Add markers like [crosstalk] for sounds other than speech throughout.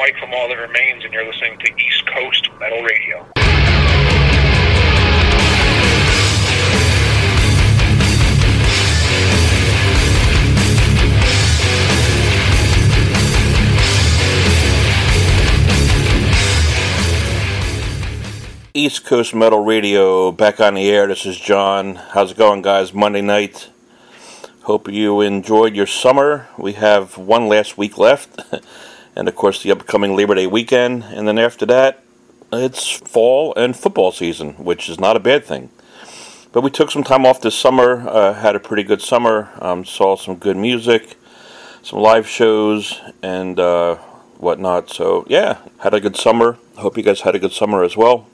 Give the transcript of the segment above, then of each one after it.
Mike from All That Remains, and you're listening to East Coast Metal Radio. East Coast Metal Radio back on the air. This is John. How's it going, guys? Monday night. Hope you enjoyed your summer. We have one last week left, [laughs] and of course, the upcoming Labor Day weekend. And then after that, it's fall and football season, which is not a bad thing. But we took some time off this summer, uh, had a pretty good summer, um, saw some good music, some live shows, and uh, whatnot. So, yeah, had a good summer. Hope you guys had a good summer as well.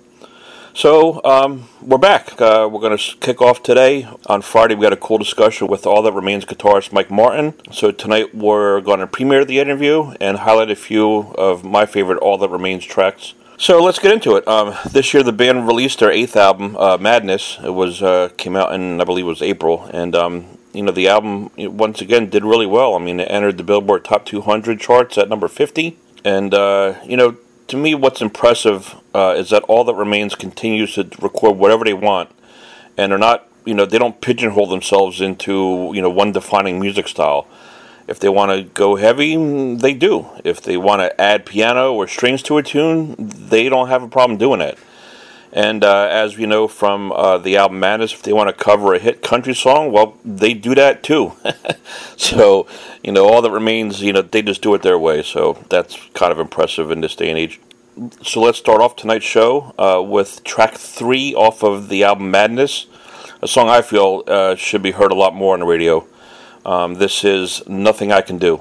So um, we're back. Uh, we're going to kick off today. On Friday, we got a cool discussion with All That Remains guitarist Mike Martin. So tonight, we're going to premiere the interview and highlight a few of my favorite All That Remains tracks. So let's get into it. Um, this year, the band released their eighth album, uh, Madness. It was uh, came out in I believe it was April, and um, you know the album once again did really well. I mean, it entered the Billboard Top 200 charts at number 50, and uh, you know to me, what's impressive uh, is that all that remains continues to record whatever they want, and they're not, you know, they don't pigeonhole themselves into, you know, one defining music style. If they want to go heavy, they do. If they want to add piano or strings to a tune, they don't have a problem doing it. And uh, as we know from uh, the album Madness, if they want to cover a hit country song, well, they do that too. [laughs] so, you know, all that remains, you know, they just do it their way. So that's kind of impressive in this day and age. So let's start off tonight's show uh, with track three off of the album Madness, a song I feel uh, should be heard a lot more on the radio. Um, this is Nothing I Can Do.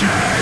Energy!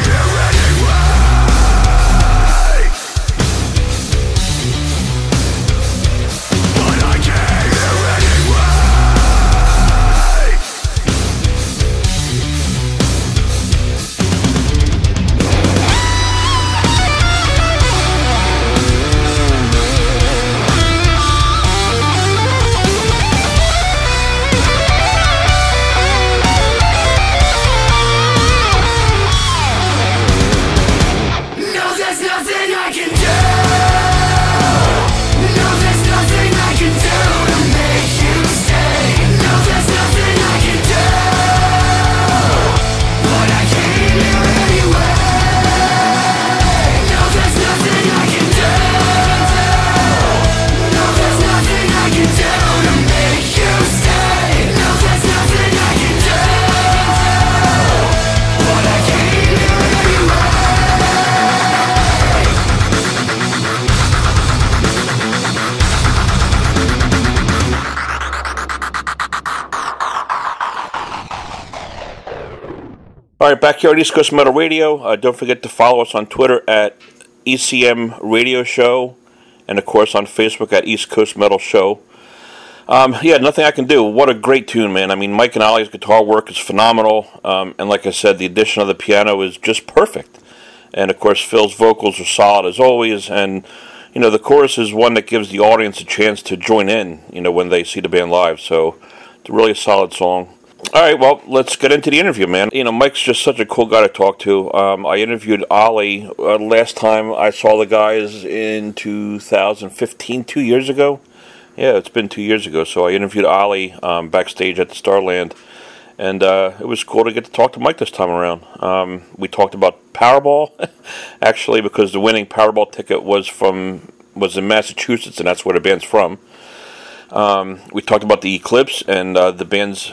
All right, back here at East Coast Metal Radio. Uh, don't forget to follow us on Twitter at ECM Radio Show, and of course on Facebook at East Coast Metal Show. Um, yeah, nothing I can do. What a great tune, man. I mean, Mike and Ollie's guitar work is phenomenal, um, and like I said, the addition of the piano is just perfect. And of course, Phil's vocals are solid as always, and you know the chorus is one that gives the audience a chance to join in. You know when they see the band live, so it's really a solid song. All right, well, let's get into the interview, man. You know, Mike's just such a cool guy to talk to. Um, I interviewed Ollie uh, last time I saw the guys in 2015, two years ago. Yeah, it's been two years ago. So I interviewed Ollie um, backstage at the Starland, and uh, it was cool to get to talk to Mike this time around. Um, we talked about Powerball, [laughs] actually, because the winning Powerball ticket was from was in Massachusetts, and that's where the band's from. Um, we talked about the Eclipse and uh, the band's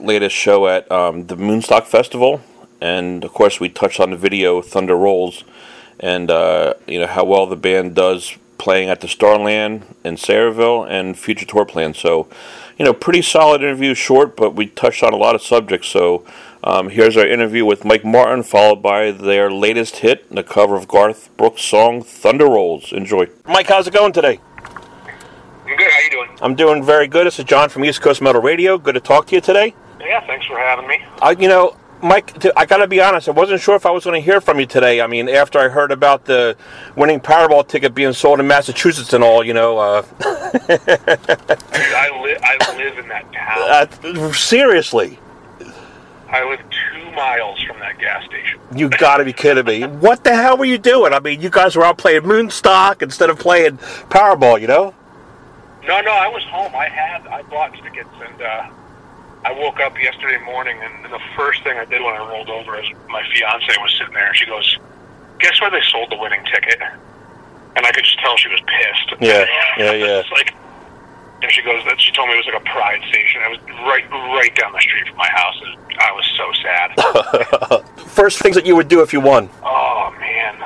latest show at um, the Moonstock Festival, and of course we touched on the video Thunder Rolls, and uh, you know how well the band does playing at the Starland in Sayreville and future tour plans. So, you know, pretty solid interview, short, but we touched on a lot of subjects. So, um, here's our interview with Mike Martin, followed by their latest hit, the cover of Garth Brooks' song "Thunder Rolls." Enjoy. Mike, how's it going today? I'm good. How you doing? I'm doing very good. This is John from East Coast Metal Radio. Good to talk to you today. Yeah, thanks for having me. Uh, you know, Mike, I got to be honest. I wasn't sure if I was going to hear from you today. I mean, after I heard about the winning Powerball ticket being sold in Massachusetts and all, you know. Uh... Dude, I, li- I live in that town. [laughs] Uh, seriously. I live two miles from that gas station. You got to be kidding me! [laughs] What the hell were you doing? I mean, you guys were out playing Moonstock instead of playing Powerball, you know? No, no, I was home. I had I bought tickets and. uh I woke up yesterday morning, and the first thing I did when I rolled over is my fiance was sitting there, and she goes, "Guess where they sold the winning ticket?" And I could just tell she was pissed. Yeah, [laughs] yeah, yeah. it's like, and she goes, "That she told me it was like a Pride station. I was right, right down the street from my house, and I was so sad." [laughs] First things that you would do if you won? Oh man,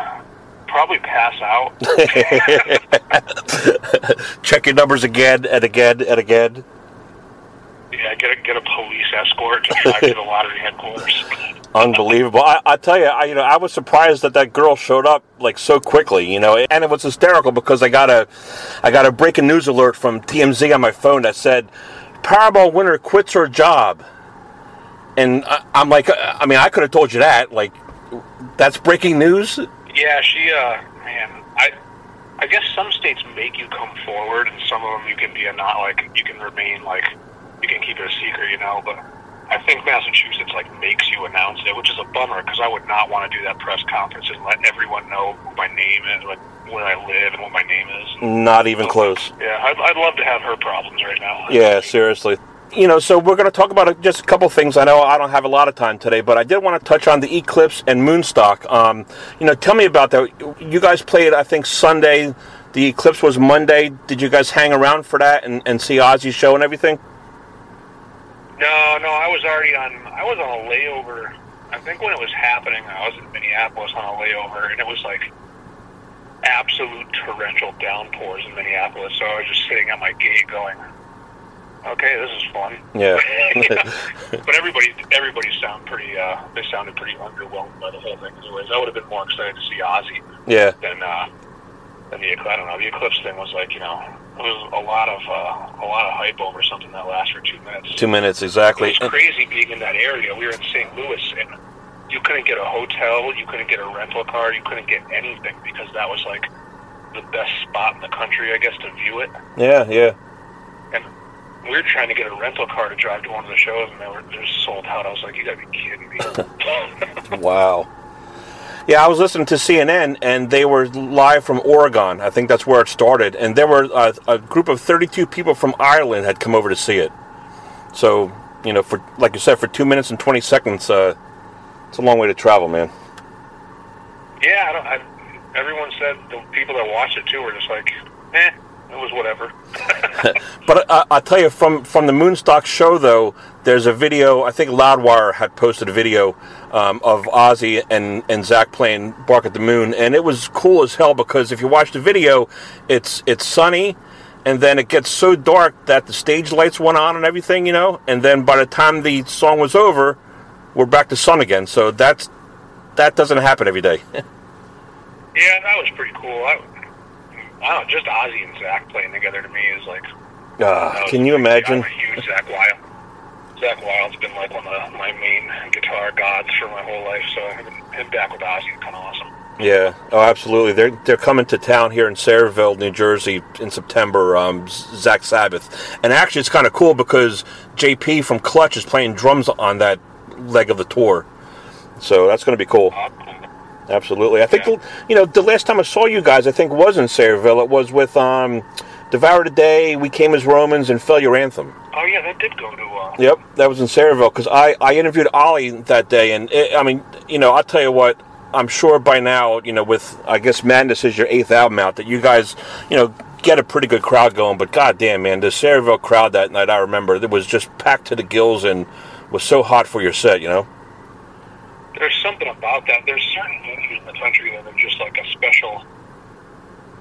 probably pass out. [laughs] Check your numbers again and again and again. Yeah, get a get a police escort to drive to the lottery headquarters. [laughs] Unbelievable! I, I tell you, I, you know, I was surprised that that girl showed up like so quickly. You know, and it was hysterical because I got a, I got a breaking news alert from TMZ on my phone that said, "Powerball winner quits her job," and I, I'm like, I mean, I could have told you that. Like, that's breaking news. Yeah, she, uh, man, I, I guess some states make you come forward, and some of them you can be a not like you can remain like you can keep it a secret, you know. But I think Massachusetts like makes you announce it, which is a bummer because I would not want to do that press conference and let everyone know who my name is, like where I live and what my name is. Not even close. Yeah, I'd, I'd love to have her problems right now. Yeah, seriously. You know, so we're going to talk about just a couple things. I know I don't have a lot of time today, but I did want to touch on the Eclipse and Moonstock. Um, you know, tell me about that. You guys played, I think, Sunday. The Eclipse was Monday. Did you guys hang around for that and, and see Ozzy's show and everything? No, no, I was already on. I was on a layover. I think when it was happening, I was in Minneapolis on a layover, and it was like absolute torrential downpours in Minneapolis. So I was just sitting at my gate, going, "Okay, this is fun." Yeah. [laughs] [laughs] but everybody, everybody sounded pretty. Uh, they sounded pretty underwhelmed by the whole thing. Anyways, I would have been more excited to see Ozzy. Yeah. Than uh, than the I don't know. The Eclipse thing was like you know it was a lot of uh, a lot of hype over something that lasts for two minutes. Two minutes exactly. It was crazy being in that area. We were in St. Louis, and you couldn't get a hotel, you couldn't get a rental car, you couldn't get anything because that was like the best spot in the country, I guess, to view it. Yeah, yeah. And we were trying to get a rental car to drive to one of the shows, and they were just sold out. I was like, "You gotta be kidding me!" [laughs] wow. Yeah, I was listening to CNN, and they were live from Oregon. I think that's where it started, and there were a, a, group of 32 people from Ireland had come over to see it. So, you know, for like you said, for two minutes and 20 seconds, uh, it's a long way to travel, man. Yeah, I don't, I, everyone said the people that watched it too were just like, eh, it was whatever. [laughs] but I, I'll tell you, from from the Moonstock show though, there's a video. I think Loudwire had posted a video um, of Ozzy and and Zakk playing "Bark at the Moon," and it was cool as hell because if you watch the video, it's it's sunny. And then it gets so dark that the stage lights went on and everything, you know. And then by the time the song was over, we're back to sun again. So that's that doesn't happen every day. [laughs] Yeah, that was pretty cool. I, I don't know, just Ozzy and Zakk playing together to me is like. Uh, can you imagine? Huge Zakk Wylde. Zakk Wylde's been like one of my main guitar gods for my whole life, so him back with Ozzy is kind of awesome. Yeah, oh, absolutely. They're they're coming to town here in Sayreville, New Jersey, in September. Um, Zakk Sabbath, and actually, it's kind of cool because JP from Clutch is playing drums on that leg of the tour. So that's going to be cool. Uh, Absolutely. I think Yeah. the, you know the last time I saw you guys, I think was in Sayreville. It was with um, Devour the Day, We Came as Romans, and Failure Anthem. oh yeah, that did go to. Uh, Yep, that was in Sayreville because I, I interviewed Ollie that day, and it, I mean, you know, I'll tell you what, I'm sure by now, you know, with I guess Madness is your eighth album out, that you guys, you know, get a pretty good crowd going. But goddamn, man, the Sayreville crowd that night, I remember, it was just packed to the gills and was so hot for your set, you know. There's something about that. There's certain venues in the country that are just like a special.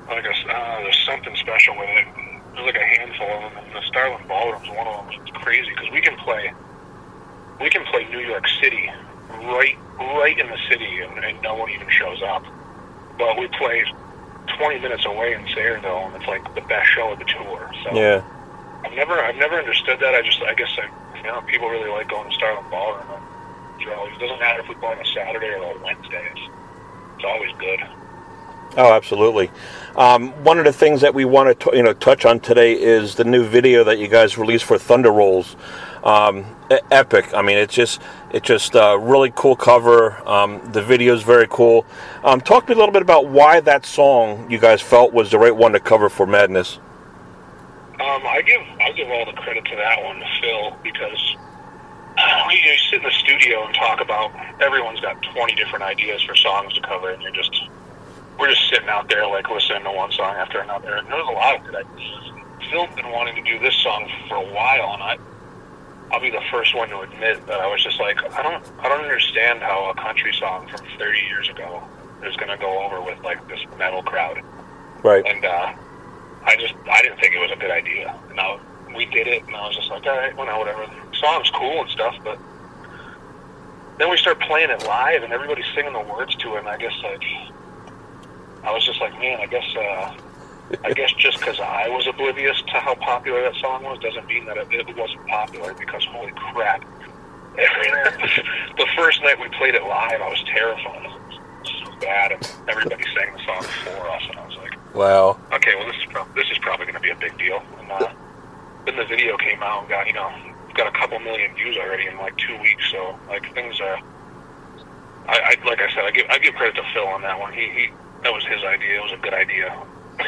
Like a, uh, there's something special with it. There's like a handful of them, and the Starland Ballroom's one of them. It's crazy because we can play, we can play New York City, right, right in the city, and, and no one even shows up. But we play 20 minutes away in Sayreville, and it's like the best show of the tour. So Yeah. I've never, I've never understood that. I just, I guess, I, you know, people really like going to Starland Ballroom. It doesn't matter if we play on a Saturday or a Wednesday. It's, it's always good. Oh, absolutely. Um, one of the things that we want to you know touch on today is the new video that you guys released for Thunder Rolls. Um, epic. I mean, it's just it's just a really cool cover. Um, the video is very cool. Um, talk to me a little bit about why that song you guys felt was the right one to cover for Madness. Um, I give, I give all the credit to that one to Phil because uh, we you sit in the studio and talk about. Everyone's got 20 different ideas for songs to cover, and you're just, we're just sitting out there like listening to one song after another. And there's a lot of good ideas. Phil's been wanting to do this song for a while, and I, I'll be the first one to admit that I was just like, I don't, I don't understand how a country song from 30 years ago is going to go over with like this metal crowd. Right. And uh, I just, I didn't think it was a good idea. And I, we did it, and I was just like, all right, well, now whatever. The song's cool and stuff, but then we start playing it live, and everybody's singing the words to it. And I guess like, I was just like, man, I guess. Uh, I guess just because I was oblivious to how popular that song was doesn't mean that it, it wasn't popular. Because holy crap, [laughs] the first night we played it live, I was terrified. It was so bad, and everybody sang the song for us, and I was like, Wow. okay, well this is prob- this is probably going to be a big deal. And uh, then the video came out and got you know got a couple million views already in like two weeks. So like things are. I, I like I said, I give I give credit to Phil on that one. He, he that was his idea. It was a good idea. [laughs]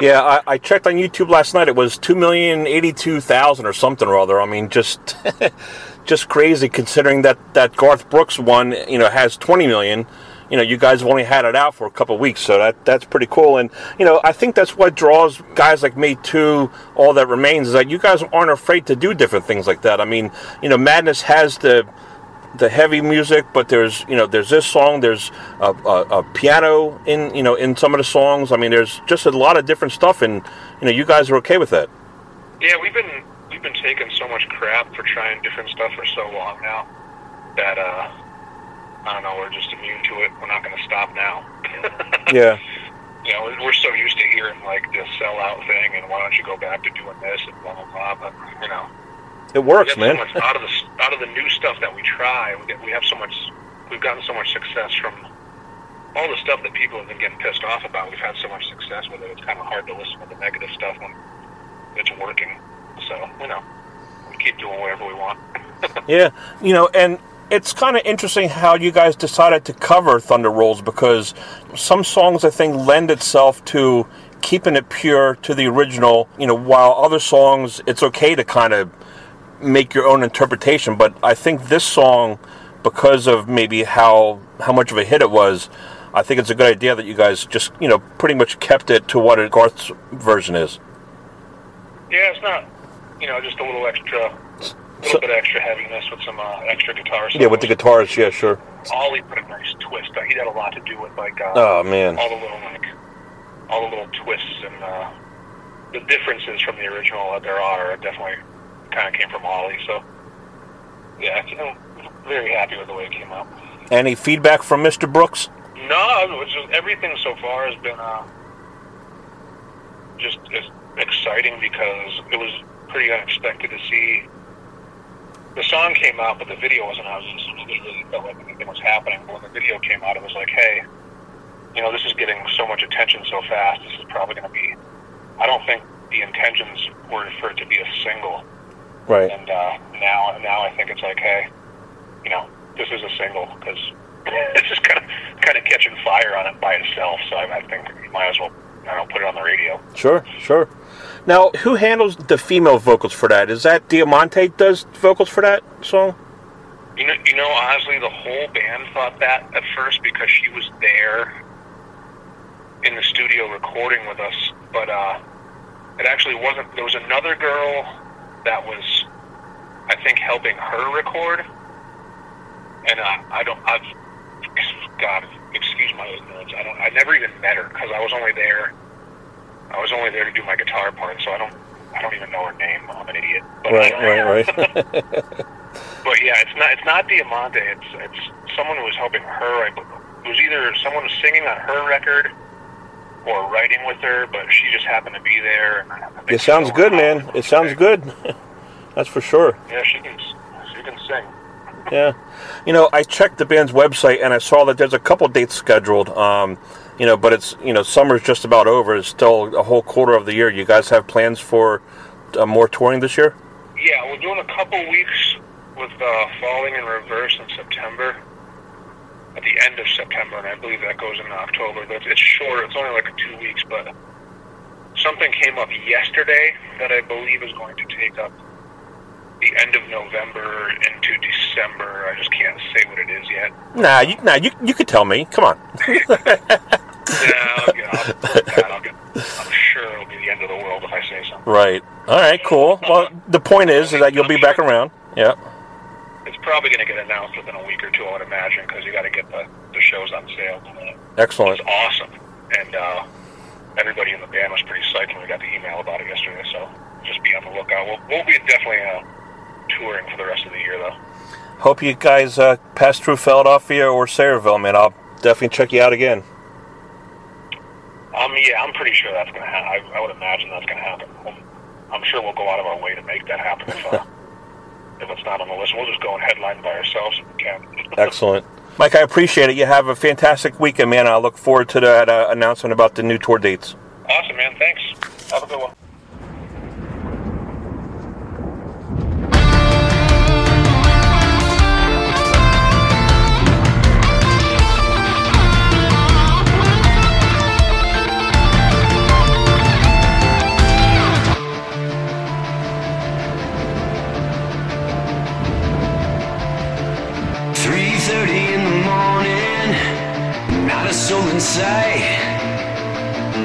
Yeah, I, I checked on YouTube last night. It was two million eighty-two thousand or something or other. I mean, just [laughs] just crazy considering that that Garth Brooks one, you know, has twenty million. You know, you guys have only had it out for a couple weeks, so that that's pretty cool. And you know, I think that's what draws guys like me to all that remains is that you guys aren't afraid to do different things like that. I mean, you know, Madness has the the heavy music, but there's you know there's this song, there's a, a, a piano in you know in some of the songs. I mean, there's just a lot of different stuff, and you know you guys are okay with that. Yeah, we've been we've been taking so much crap for trying different stuff for so long now that uh I don't know, we're just immune to it. We're not going to stop now. [laughs] Yeah, you know, we're- so used to hearing like this sellout thing, and why don't you go back to doing this and blah blah blah. But you know, it works, man. so out of the out of the new stuff that we try. We get we have so much. We've gotten so much success from all the stuff that people have been getting pissed off about. We've had so much success with it. It's kind of hard to listen to the negative stuff when it's working. So you know, we keep doing whatever we want. [laughs] Yeah, you know, and it's kind of interesting how you guys decided to cover Thunder Rolls because some songs I think lend itself to keeping it pure to the original. You know, while other songs it's okay to kind of make your own interpretation. But I think this song, because of maybe how how much of a hit it was, I think it's a good idea that you guys just you know pretty much kept it to what Garth's version is. Yeah, it's not, you know, just a little extra, a So- bit of extra heaviness with some uh, extra guitar. Yeah, with the guitars, yeah, sure. Ollie put a nice twist. He had a lot to do with like uh, Oh man, all the little like all the little twists and uh, the differences from the original that there are definitely kind of came from Ollie. So yeah, I'm very happy with the way it came out. Any feedback from Mr. Brooks? No, just, everything so far has been uh, just exciting because it was pretty unexpected to see. The song came out, but the video wasn't out. So it really felt like anything was happening. But when the video came out, it was like, hey, you know, this is getting so much attention so fast. This is probably going to be. I don't think the intentions were for it to be a single. Right. And uh, now, now I think it's like, hey, you know, this is a single because [laughs] it's just kind of kind of catching fire on it by itself. So I, I think you might as well, I don't know, put it on the radio. Sure, sure. Now, who handles the female vocals for that? Is that Diamante does vocals for that song? You know, you know, honestly, the whole band thought that at first because she was there in the studio recording with us, but uh, it actually wasn't. There was another girl that was, I think, helping her record, and uh, I don't. I've God, excuse my ignorance. I don't. I never even met her because I was only there. I was only there to do my guitar part, so I don't. I don't even know her name. I'm an idiot. But right, right, right. [laughs] [laughs] but yeah, it's not. It's not Diamante. It's it's someone who was helping her. I, it was either someone was singing on her record or writing with her, but she just happened to be there. It sounds good, man. It sounds good. [laughs] That's for sure. Yeah, she can. She can sing. yeah, you know, I checked the band's website and I saw that there's a couple dates scheduled. Um, you know, but it's you know summer's just about over. It's still a whole quarter of the year. You guys have plans for uh, more touring this year? Yeah, we're doing a couple weeks with uh, Falling in Reverse in September. At the end of September, and I believe that goes into October. But it's short. It's only like two weeks, but something came up yesterday that I believe is going to take up the end of November into December. I just can't say what it is yet. Nah, you nah, you you could tell me. Come on. [laughs] yeah, I'll get, I'll, I'll get, I'm sure it'll be the end of the world if I say something. Right. All right. Cool. Well, the point is, is that you'll be back around. Yeah. It's probably going to get announced within a week or two, I would imagine, because you got to get the, the shows on sale. Excellent. It's awesome, and uh, everybody in the band was pretty psyched when we got the email about it yesterday. So just be on the lookout. We'll, we'll be definitely uh, touring for the rest of the year, though. Hope you guys uh, pass through Philadelphia or Sayreville, man. I'll definitely check you out again. Um, yeah, I'm pretty sure that's going to happen. I, I would imagine that's going to happen. I'm sure we'll go out of our way to make that happen if, uh, [laughs] if it's not on the list. We'll just go and headline by ourselves if we can. [laughs] Excellent. Mike, I appreciate it. You have a fantastic weekend, man. I look forward to that uh, announcement about the new tour dates. Awesome, man. Thanks. Have a good one.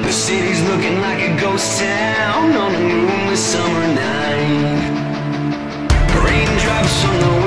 The city's looking like a ghost town on a moonless summer night. Raindrops on the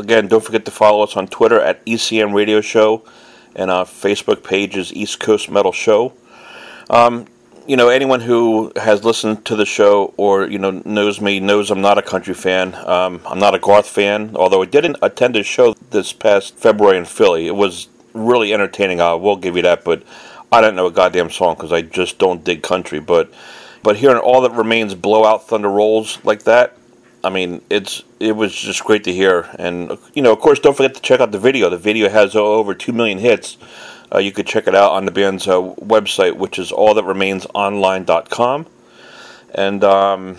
again, don't forget to follow us on Twitter at ECM Radio Show, and our Facebook page is East Coast Metal Show. Um, you know, anyone who has listened to the show or you know knows me knows I'm not a country fan. Um, I'm not a Garth fan, although I didn't attend his show this past February in Philly. It was really entertaining. I will give you that, but I don't know a goddamn song because I just don't dig country. But but hearing all that remains blow out thunder rolls like that, I mean, it's it was just great to hear. And you know, of course, don't forget to check out the video. The video has over two million hits. Uh, you could check it out on the band's uh, website, which is allthatremainsonline.com. And um,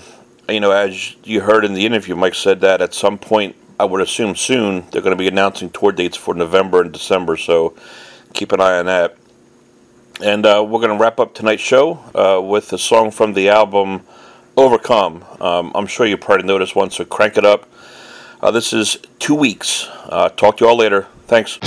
you know, as you heard in the interview, Mike said that at some point, I would assume soon, they're going to be announcing tour dates for November and December. So keep an eye on that. And uh, we're going to wrap up tonight's show uh, with a song from the album Overcome. Um, I'm sure you probably noticed one, so crank it up. Uh, this is two weeks. Uh, talk to you all later. Thanks.